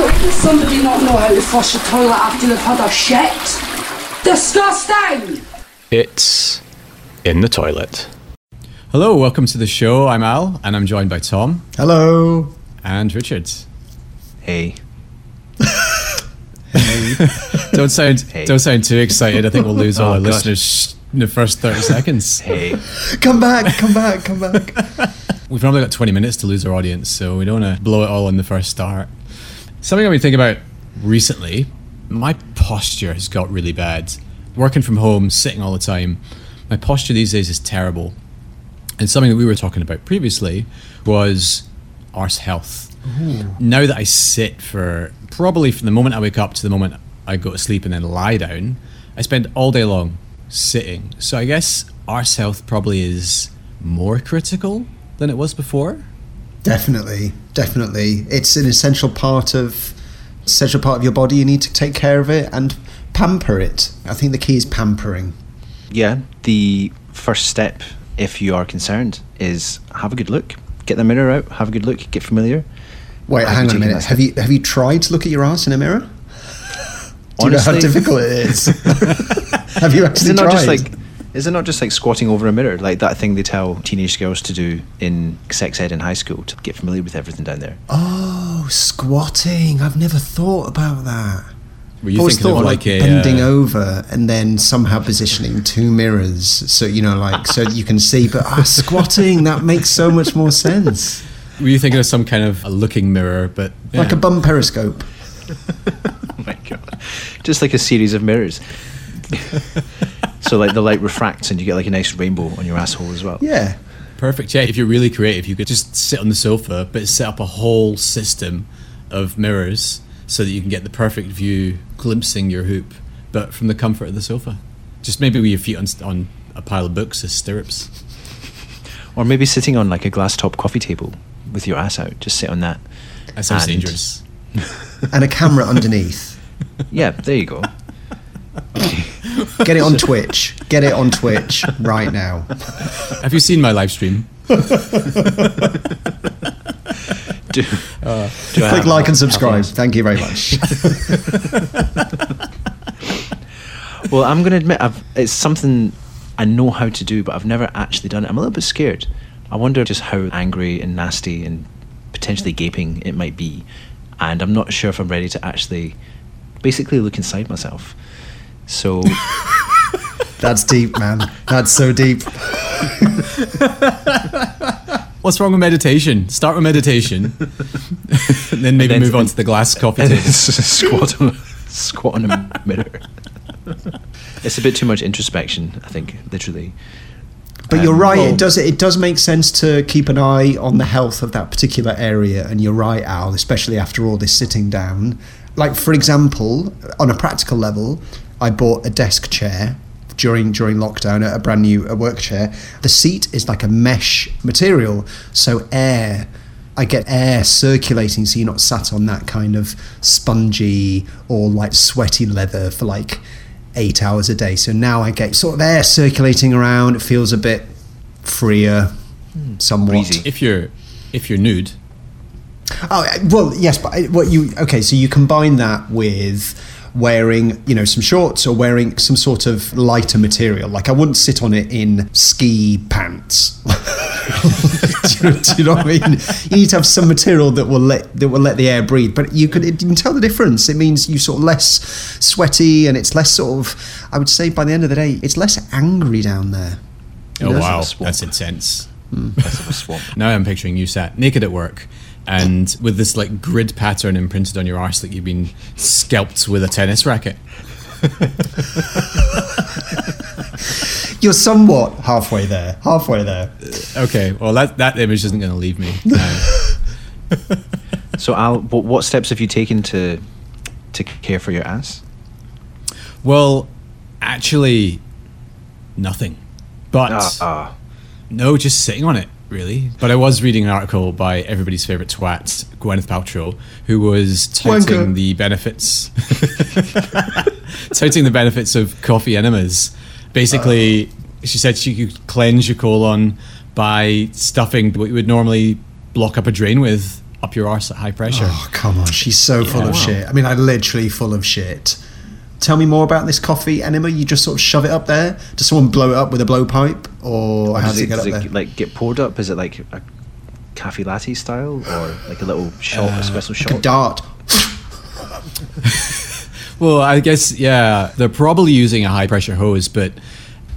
Does somebody not know how to flush a toilet after they've had a shit? Disgusting! It's in the toilet. Hello, welcome to the show. I'm Al, and I'm joined by Tom Hello. and Richard. Hey. hey. Don't sound Hey. don't sound too excited. I think we'll lose all Oh, our gosh. listeners in the first thirty seconds. Hey. Come back, come back, come back. We've probably got twenty minutes to lose our audience, so we don't want to blow it all in the first start. Something I've been thinking about recently. My posture has got really bad. Working from home, sitting all the time, my posture these days is terrible. And something that we were talking about previously was arse health. Now that I sit for probably from the moment I wake up to the moment I go to sleep and then lie down, I spend all day long sitting. So I guess arse health probably is more critical than it was before. Definitely, definitely. It's an essential part of essential part of your body. You need to take care of it and pamper it. I think the key is pampering. yeah, the first step, if you are concerned, is have a good look. Get the mirror out, have a good look, get familiar. Wait, Have hang on a minute. Have you have you tried to look at your ass in a mirror? Do you know how difficult it is? have you Is actually it not tried? just like is it not just like squatting over a mirror, like that thing they tell teenage girls to do in sex ed in high school to get familiar with everything down there? oh, squatting. I've never thought about that. Were you always thinking thought of like, like, a bending uh, over and then somehow positioning two mirrors so you know like so you can see but ah, squatting that makes so much more sense Were you thinking of some kind of a looking mirror, but like a bum periscope Oh my god. Just like a series of mirrors. so like the light refracts and you get like a nice rainbow on your asshole as well. yeah Perfect. Yeah, if you're really creative, you could just sit on the sofa, but set up a whole system of mirrors so that you can get the perfect view, glimpsing your hoop, but from the comfort of the sofa. Just maybe with your feet on, on a pile of books as stirrups. Or maybe sitting on like a glass top coffee table with your ass out. Just sit on that. That sounds And- dangerous. and a camera underneath Yeah, there you go. Get it on twitch get it on twitch right now Have you seen my live stream? Do, uh, do click like and subscribe yours? thank you very much Well, I'm going to admit I've, it's something I know how to do, but I've never actually done it. I'm a little bit scared. I wonder just how angry and nasty and potentially gaping it might be. And I'm not sure if I'm ready to actually basically look inside myself. So, that's deep man that's so deep What's wrong with meditation? Start with meditation, and then maybe then- move on to the glass coffee and then table. squat, on, squat on a mirror. It's a bit too much introspection, I think, literally. But you're Um, right. well- it does it does make sense to keep an eye on the health of that particular area. And you're right, Al, especially after all this sitting down. Like for example, on a practical level, I bought a desk chair during during lockdown, a brand new a work chair. The seat is like a mesh material, so air. I get air circulating, so you're not sat on that kind of spongy or like sweaty leather for like eight hours a day. So now I get sort of air circulating around. It feels a bit freer, hmm. somewhat. Breezy. If you're if you're nude, Oh well, yes, but what you okay? So you combine that with wearing, you know, some shorts or wearing some sort of lighter material. Like I wouldn't sit on it in ski pants. do, you, do you know what I mean? You need to have some material that will let that will let the air breathe. But you could you can tell the difference. It means you sort of less sweaty and it's less sort of. I would say by the end of the day, it's less angry down there. oh Less of wow, swamp. that's intense. Hmm. Less of a swamp. Now I'm picturing you sat naked at work and with this like grid pattern imprinted on your arse like you've been scalped with a tennis racket. You're somewhat halfway there. Halfway there. Okay, well that that image isn't going to leave me. No. So, Al, what, what steps have you taken to to care for your ass? well, actually, nothing. But Ah, ah. no, just sitting on it really. But I was reading an article by everybody's favorite twat, Gwyneth Paltrow, who was touting Wanker. the benefits, touting the benefits of coffee enemas. Basically, uh. she said she could cleanse your colon by stuffing what you would normally block up a drain with up your arse at high pressure. Oh, come on. She's so full of wow. shit. I mean, I literally full of shit. Tell me more about this coffee enema. You just sort of shove it up there? Does someone blow it up with a blowpipe? Or how does it get up does there? like get poured up? Is it like a cafe latte style or like a little shot, espresso uh, like a dart. Well, I guess yeah, they're probably using a high pressure hose, but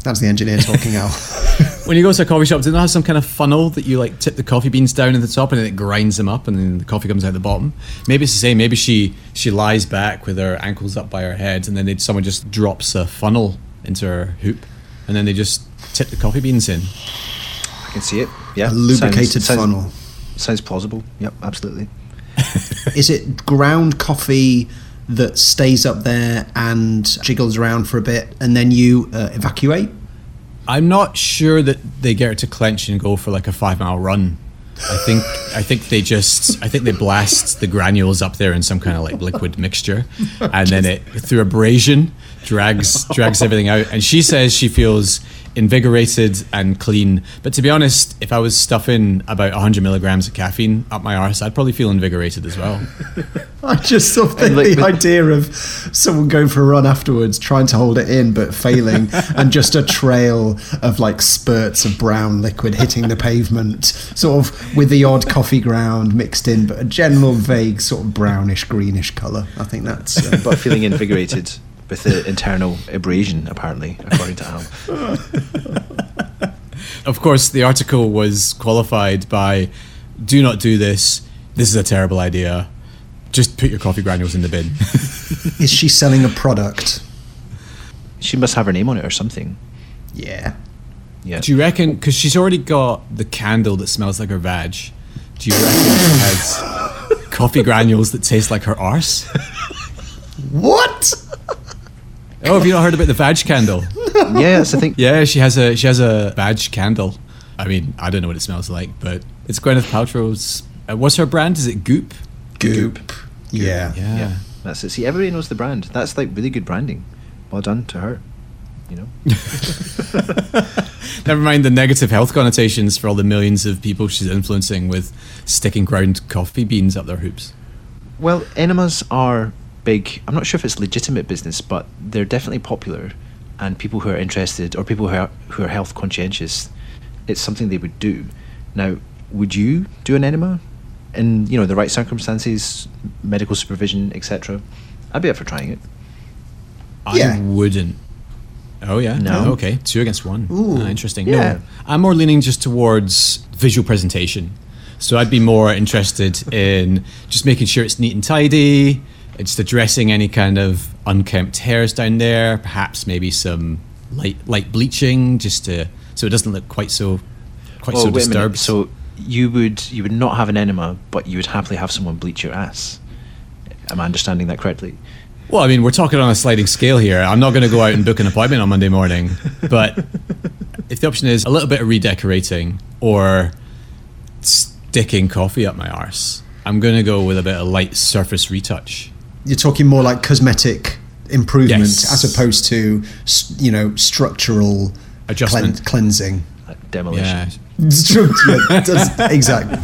That's the engineer talking, Al. when you go to a coffee shop, do they have some kind of funnel that you like tip the coffee beans down at the top and then it grinds them up and then the coffee comes out the bottom? Maybe it's the same. Maybe she she lies back with her ankles up by her head and then they, someone just drops a funnel into her hoop and then they just tip the coffee beans in. I can see it. Yeah, A lubricated Sounds- sounds- funnel. Sounds plausible. Yep, absolutely. Is it ground coffee that stays up there and jiggles around for a bit and then you uh, evacuate? I'm not sure that they get to clench and go for like a five mile run. I think I think they just I think they blast the granules up there in some kind of like liquid mixture, and then it through abrasion drags drags everything out. And she says she feels invigorated and clean. But to be honest, if I was stuffing about 100 milligrams of caffeine up my arse, I'd probably feel invigorated as well. I just sort of think like the the- idea of someone going for a run afterwards, trying to hold it in but failing, and just a trail of like spurts of brown liquid hitting the pavement, sort of with the odd coffee ground mixed in, but a general vague sort of brownish greenish colour. I think that's. Uh, But feeling invigorated with the internal abrasion, apparently, according to Al. Of course, the article was qualified by do not do this. This is a terrible idea. Just put your coffee granules in the bin. is she selling a product? She must have her name on it or something. Yeah. Yeah. do you reckon, because she's already got the candle that smells like her vag, do you reckon she has coffee granules that taste like her arse? What? Oh, have you not heard about the badge candle? yes, I think. Yeah, she has a she has a vag candle. I mean, I don't know what it smells like, but it's Gwyneth Paltrow's. Uh, what's her brand? Is it Goop? Goop. Yeah. Yeah. Yeah, that's it. See, everybody knows the brand. That's like really good branding. Well done to her. You know. Never mind the negative health connotations for all the millions of people she's influencing with sticking ground coffee beans up their hoops. Well, enemas are big. I'm not sure if it's legitimate business, but they're definitely popular, and people who are interested or people who are who are health conscientious, it's something they would do. Now, would you do an enema in you know the right circumstances, medical supervision, etc.? I'd be up for trying it. Yeah. I wouldn't. Oh yeah. No? Oh, okay. Two against one. Ooh. Ah, interesting. Yeah. No, I'm more leaning just towards visual presentation. So I'd be more interested in just making sure it's neat and tidy. Just addressing any kind of unkempt hairs down there. Perhaps maybe some light light bleaching, just to so it doesn't look quite so quite so a minute. disturbed. So you would you would not have an enema, but you would happily have someone bleach your ass. Am I understanding that correctly? Well, I mean, we're talking on a sliding scale here. I'm not going to go out and book an appointment on Monday morning, but if the option is a little bit of redecorating or sticking coffee up my arse, I'm going to go with a bit of light surface retouch. You're talking more like cosmetic improvement Yes. as opposed to, you know, structural Adjustment. clean- cleansing. Like demolition. Yeah, yeah, exactly.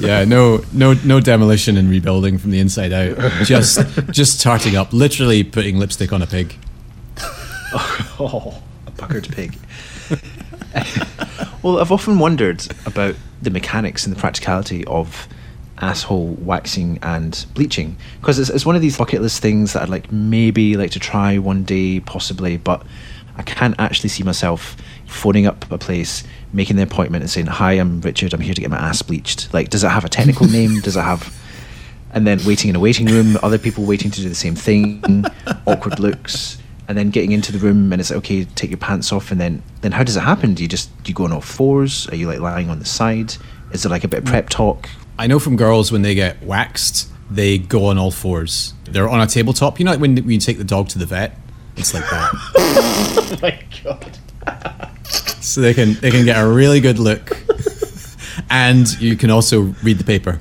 yeah, no, no, no demolition and rebuilding from the inside out. Just, just tarting up, literally putting lipstick on a pig. Oh, a puckered pig. well, I've often wondered about the mechanics and the practicality of asshole waxing and bleaching because it's, it's one of these bucket list things that I'd like maybe like to try one day, possibly, but I can't actually see myself phoning up a place, making the appointment, and saying, "Hi, I'm Richard. I'm here to get my ass bleached." Like, does it have a technical name? Does it have? and then waiting in a waiting room, other people waiting to do the same thing, awkward looks, and then getting into the room and it's like, okay, take your pants off, and then then how does it happen? Do you just do you go on all fours? Are you like lying on the side? Is there like a bit of prep mm. talk? I know from girls when they get waxed, they go on all fours. They're on a tabletop. You know, like when, when you take the dog to the vet, it's like that. Oh my god! so they can they can get a really good look, and you can also read the paper.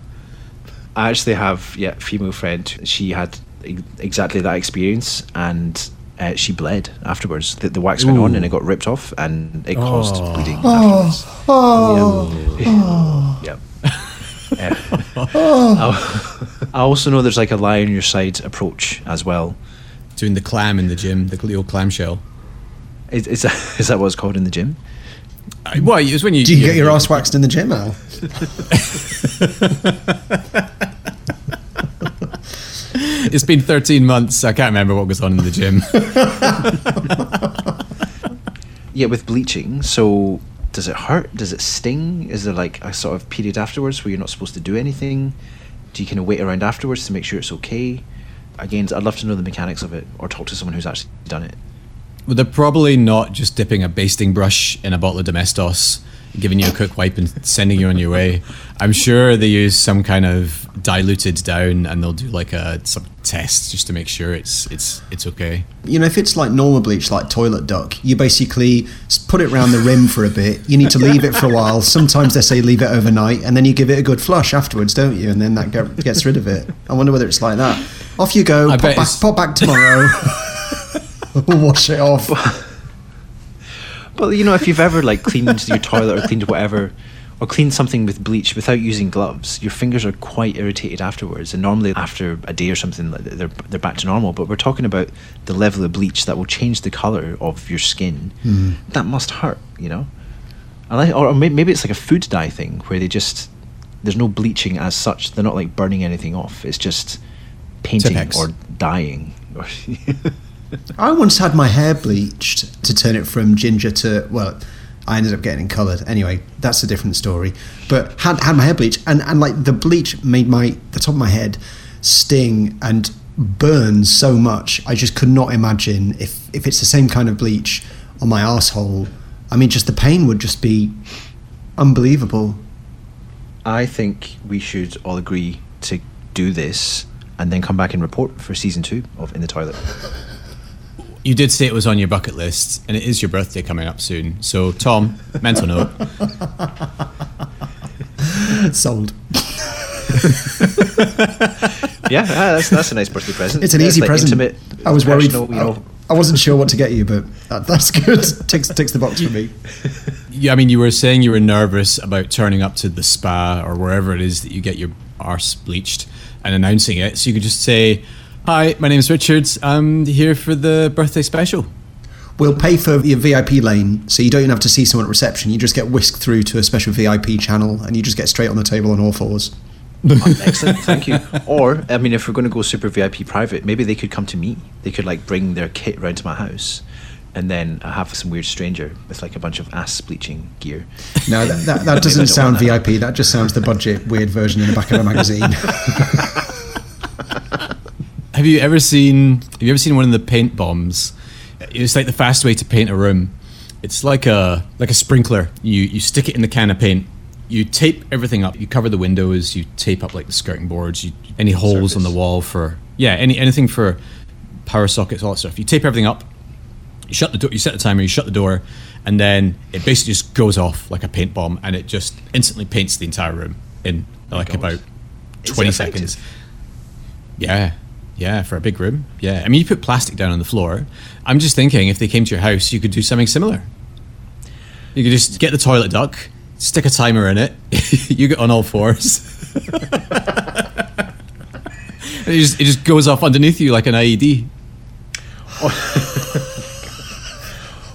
I actually have yeah, a female friend. She had e- exactly that experience, and uh, she bled afterwards. The, the wax went on and it got ripped off, and it caused bleeding afterwards. Oh, Yeah. yeah. I I also know there's like a lie on your side approach as well. Doing the clam in the gym, the old clamshell. Is, is, that, is that what it's called in the gym? I- Well, it was when you. Do you get your ass waxed in the gym, Al? It's been 13 months. I can't remember what goes on in the gym. Yeah, with bleaching. So does it hurt? Does it sting? Is there like a sort of period afterwards where you're not supposed to do anything? Do you kind of wait around afterwards to make sure it's okay? Again, I'd love to know the mechanics of it or talk to someone who's actually done it. well, they're probably not just dipping a basting brush in a bottle of Domestos, giving you a quick wipe and sending you on your way. I'm sure they use some kind of diluted down, and they'll do like a some test just to make sure it's it's it's okay. You know, if it's like normal bleach, like toilet duck, you basically s- put it around the rim for a bit. You need to leave it for a while. Sometimes they say leave it overnight, and then you give it a good flush afterwards, don't you? And then that get, gets rid of it. I wonder whether it's like that. Off you go. I Pop bet back, it's- pop back tomorrow. Wash it off. But you know, if you've ever like cleaned your toilet or cleaned whatever, or cleaned something with bleach without using gloves, your fingers are quite irritated afterwards. And normally, after a day or something, they're they're back to normal. But we're talking about the level of bleach that will change the color of your skin. Hmm. That must hurt, you know. Or maybe it's like a food dye thing where they just there's no bleaching as such. They're not like burning anything off. It's just painting or dyeing. I once had my hair bleached to turn it from ginger to well, I ended up getting coloured. Anyway, that's a different story. But had had my hair bleached, and and like the bleach made my the top of my head sting and burn so much. I just could not imagine if if it's the same kind of bleach on my asshole. I mean, just the pain would just be unbelievable. I think we should all agree to do this and then come back and report for season two of In the Toilet. You did say it was on your bucket list, and it is your birthday coming up soon. So, Tom, mental note. Sold. Yeah, ah, that's, that's a nice birthday present. It's an Yeah, easy like present. Intimate, I was worried. you know. I wasn't sure what to get you, but that, that's good. ticks ticks the box for me. Yeah, I mean, you were saying you were nervous about turning up to the spa or wherever it is that you get your arse bleached and announcing it. So you could just say, "Hi, my name is Richard. I'm here for the birthday special." We'll pay for your VIP lane, so you don't even have to see someone at reception. You just get whisked through to a special VIP channel, and you just get straight on the table on all fours. Excellent, thank you. Or, I mean, if we're going to go super VIP private, maybe they could come to me. They could like bring their kit round to my house, and then I have some weird stranger with like a bunch of ass bleaching gear. No, that, that, that doesn't sound want VIP. That just sounds the budget weird version in the back of a magazine. Have you ever seen? Have you ever seen one of the paint bombs? It's like the fast way to paint a room. It's like a like a sprinkler. You you stick it in the can of paint. You tape everything up. You cover the windows. You tape up like the skirting boards. You, any holes on the wall for yeah any anything for power sockets all that stuff. You tape everything up. You shut the door. You set the timer. You shut the door, and then it basically just goes off like a paint bomb, and it just instantly paints the entire room in like about twenty seconds. Yeah, yeah, for a big room. Yeah, I mean, you put plastic down on the floor. I'm just thinking if they came to your house, you could do something similar. You could just get the toilet duck, stick a timer in it, you get on all fours. it just, it just goes off underneath you like an IED.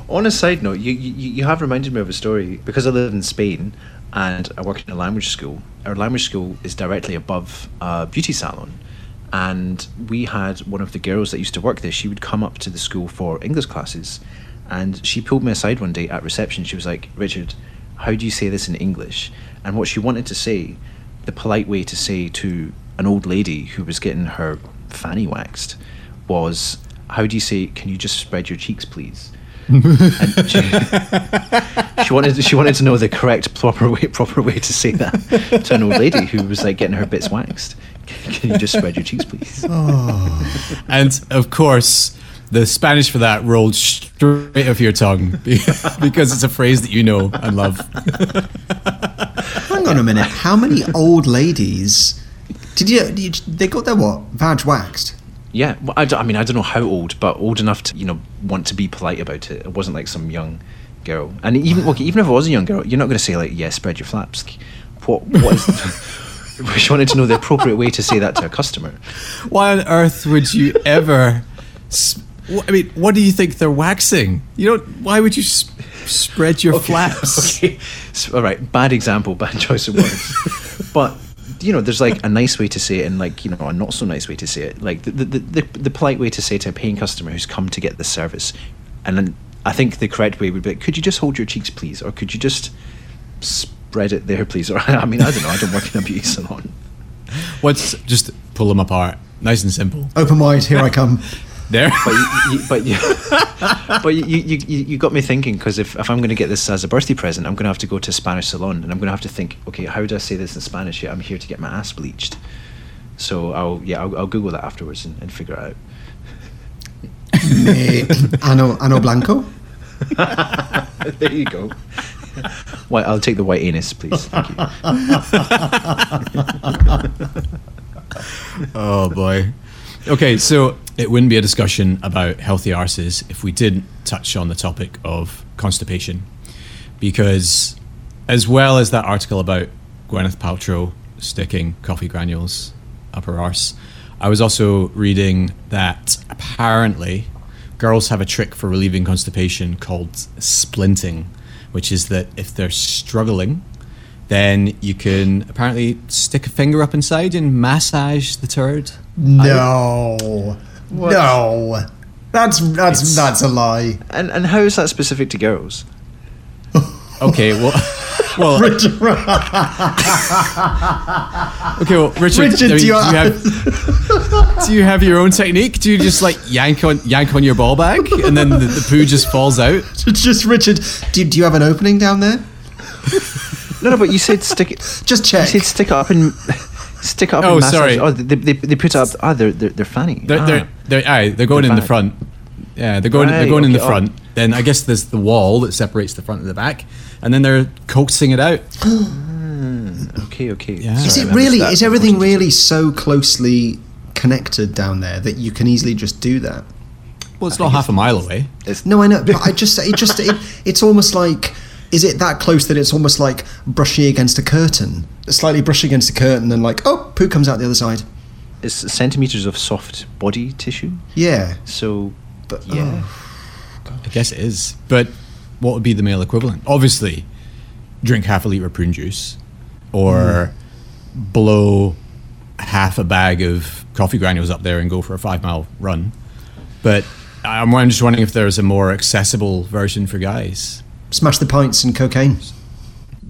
On a side note, you, you, you have reminded me of a story because I live in Spain and I work in a language school. Our language school is directly above a beauty salon. And we had one of the girls that used to work there, she would come up to the school for English classes. And she pulled me aside one day at reception. She was like, Richard, how do you say this in English? And what she wanted to say, the polite way to say to an old lady who was getting her fanny waxed, was, How do you say, can you just spread your cheeks, please? she, she wanted she wanted to know the correct proper way proper way to say that to an old lady who was like getting her bits waxed. Can you just spread your cheeks, please? Oh. And of course, the Spanish for that rolled straight off your tongue because it's a phrase that you know and love. Hang on a minute. How many old ladies did you? Did you they got their what? Vag waxed. Yeah, well, I, don't- I mean I don't know how old, but old enough to you know want to be polite about it. It wasn't like some young girl, and even okay, even if it was a young girl, you're not going to say like, "Yeah, spread your flaps." What what is she wanted to know the appropriate way to say that to a customer. Why on earth would you ever? s- wh- I mean, what do you think they're waxing? You don't. Why would you s- spread your flaps? Okay. So, all right, bad example, bad choice of words. but you know, there's like a nice way to say it and like you know a not so nice way to say it. Like the the, the, the, the polite way to say to a paying customer who's come to get the service, and then I think the correct way would be, could you just hold your cheeks, please, or could you just spread it there, please? Or I mean, I don't know. I don't work in a beauty salon. What's just pull them apart, nice and simple. Open wide, here I come. There. But you, you, but you, but you, you, you, you got me thinking because if, if I'm going to get this as a birthday present, I'm going to have to go to a Spanish salon and I'm going to have to think, okay, how do I say this in Spanish? Yeah, I'm here to get my ass bleached. So I'll yeah I'll, I'll Google that afterwards and, and figure it out. Eh, ano, ano Blanco? there you go. White, I'll take the white anus, please. Thank you. Oh boy. Okay, so it wouldn't be a discussion about healthy arses if we didn't touch on the topic of constipation. Because as well as that article about Gwyneth Paltrow sticking coffee granules up her arse, I was also reading that apparently girls have a trick for relieving constipation called splinting, which is that if they're struggling, then you can apparently stick a finger up inside and massage the turd. No. No. That's that's that's a lie. And and how is that specific to girls? Okay, well, well, Richard, okay, well, Richard, Richard, I mean, do you have, do you have your own technique? Do you just like yank on yank on your ball bag and then the, the poo just falls out? just Richard, do, do you have an opening down there? No, no, but you said stick it. Just check. You said stick it up and stick it up. Oh, and massage. sorry. Oh, they, they, they put it up. Ah, they're they're, they're fanny. They're ah. they're they're, aye, they're going They're in the front. Yeah, they're going they're Right, going in the okay, oh. front. Then I guess there's the wall that separates the front and the back, and then they're coaxing it out. Mm. okay, okay. Yeah. Is Sorry, it really? missed that. Is everything really so closely connected down there that you can easily just do that? Well, it's not half a mile away. No, I know, but I just it just it, it's almost like is it that close that it's almost like brushing against a curtain, slightly brushing against a curtain, and like oh, poo comes out the other side. It's centimeters of soft body tissue. Yeah, So, but oh. yeah. oh, I guess it is. But what would be the male equivalent? Obviously, drink half a litre of prune juice or mm. blow half a bag of coffee granules up there and go for a five mile run. But I'm, I'm just wondering if there's a more accessible version for guys. smash the pints and cocaine.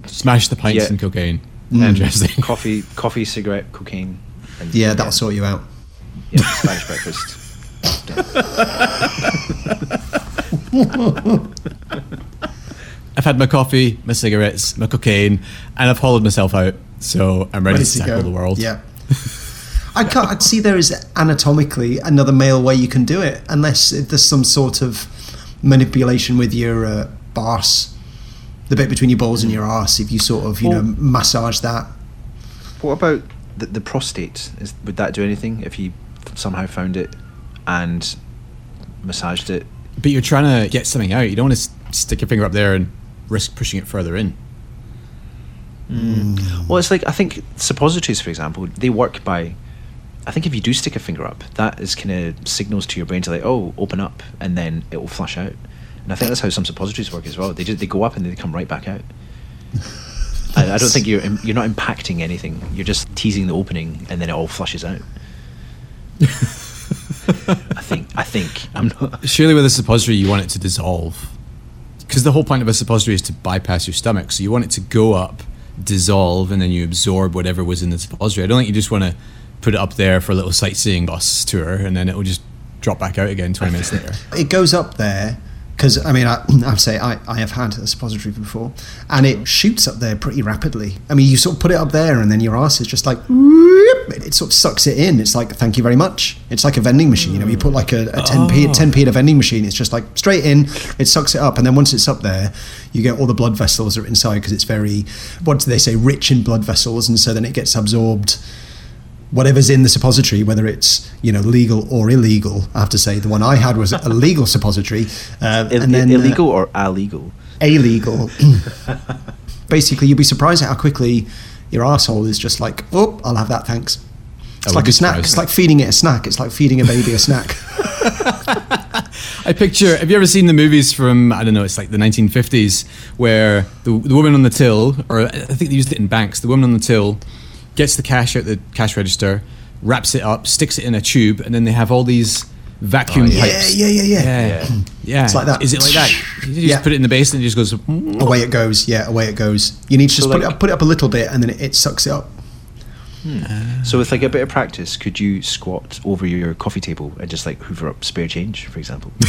Smash the pints Yeah. and cocaine. Mm. Interesting. coffee, coffee, cigarette, cocaine. And, Yeah, that'll sort you out. Yeah, Spanish breakfast. I've had my coffee, my cigarettes, my cocaine, and I've hollowed myself out. So I'm ready, to, tackle the world. Yeah. I can't I'd see there is anatomically another male way you can do it, unless there's some sort of manipulation with your uh, arse, the bit between your balls and your arse. If you sort of you know massage that. What about the, the prostate? Is, would that do anything if you somehow found it and massaged it? But you're trying to get something out. You don't want to s- stick your finger up there and risk pushing it further in. Hmm. Well, it's like I think suppositories, for example, they work by. I think if you do stick a finger up, that is kind of signals to your brain to like, oh, open up, and then it will flush out. And I think that's how some suppositories work as well. They just they go up and they come right back out. I, I don't think you're im- you're not impacting anything. You're just teasing the opening, and then it all flushes out. I think. I think. I'm not. Surely with a suppository, you want it to dissolve. Because the whole point of a suppository is to bypass your stomach. So you want it to go up, dissolve, and then you absorb whatever was in the suppository. I don't think you just want to put it up there for a little sightseeing bus tour and then it will just drop back out again 20 minutes later. It goes up there because I mean I, I say I, I have had a suppository before, and it shoots up there pretty rapidly. I mean you sort of put it up there, and then your ass is just like whoop, it sort of sucks it in. It's like thank you very much. It's like a vending machine. You know, you put like a, a 10p 10p at a vending machine. It's just like straight in. It sucks it up, and then once it's up there, you get all the blood vessels are inside because it's very what do they say rich in blood vessels, and so then it gets absorbed whatever's in the suppository, whether it's you know legal or illegal. I have to say the one I had was a legal suppository, uh, Ill- and then uh, illegal or illegal? illegal. Basically, you'd be surprised at how quickly your asshole is just like, oh, I'll have that, thanks. It's would like a snack. surprised. It's like feeding it a snack. It's like feeding a baby a snack. I picture. Have you ever seen the movies from I don't know? It's like the 1950s where the, the woman on the till, or I think they used it in banks. The woman on the till gets the cash out the cash register, wraps it up, sticks it in a tube, and then they have all these vacuum Oh, yeah. pipes. Yeah, yeah, yeah, yeah. yeah, yeah. It's like that. Is it like that? You just Yeah. put it in the basin and it just goes. Away it goes. Yeah, away it goes. You need to So, just put, it up, put it up a little bit and then it, it sucks it up. Hmm. So with like a bit of practice, could you squat over your coffee table and just like hoover up spare change, for example?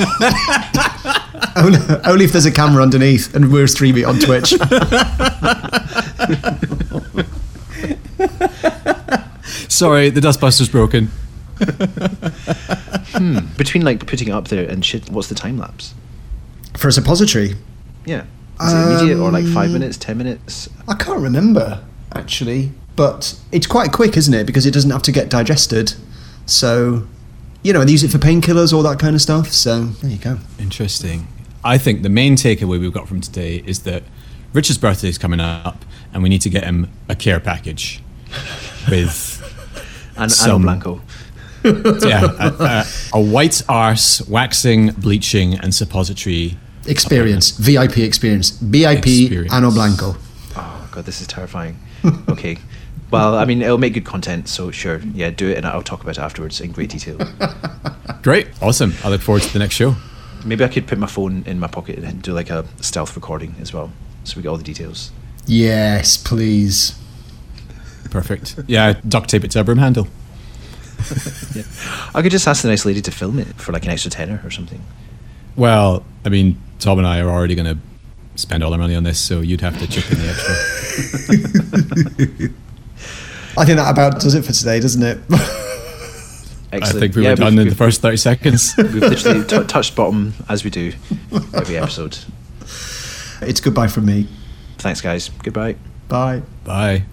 only, only if there's a camera underneath and we're streaming it on Twitch. Sorry, the dustbuster's broken. Between like putting it up there and shit, what's the time lapse? For a suppository, Yeah. Is it immediate or like Um, five minutes, ten minutes? I can't remember actually, but it's quite quick, isn't it? Because it doesn't have to get digested. So, you know, and they use it for painkillers, all that kind of stuff. So there you go. Interesting. I think the main takeaway we've got from today is that Richard's birthday is coming up, and we need to get him a care package with And Ano Some- Blanco. yeah a, a, a white arse, waxing, bleaching, and suppository. Experience, VIP experience, BIP Experience. Ano Blanco. Oh god, this is terrifying. okay. Well, I mean, it'll make good content, so sure, yeah, do it, and I'll talk about it afterwards in great detail. Great, awesome. I look forward to the next show. Maybe I could put my phone in my pocket and do like a stealth recording as well, so we get all the details. Yes, please. Perfect. Yeah, duct tape it to a broom handle. I could just ask the nice lady to film it for like an extra tenner or something. Well, I mean, Tom and I are already going to spend all our money on this, so you'd have to chip in the extra. I think that about does it for today, doesn't it? Excellent. I think we Yeah, were done in the first 30 seconds. We've literally t- touched bottom as we do every episode. it's goodbye from me. Thanks, guys. Goodbye. Bye. Bye.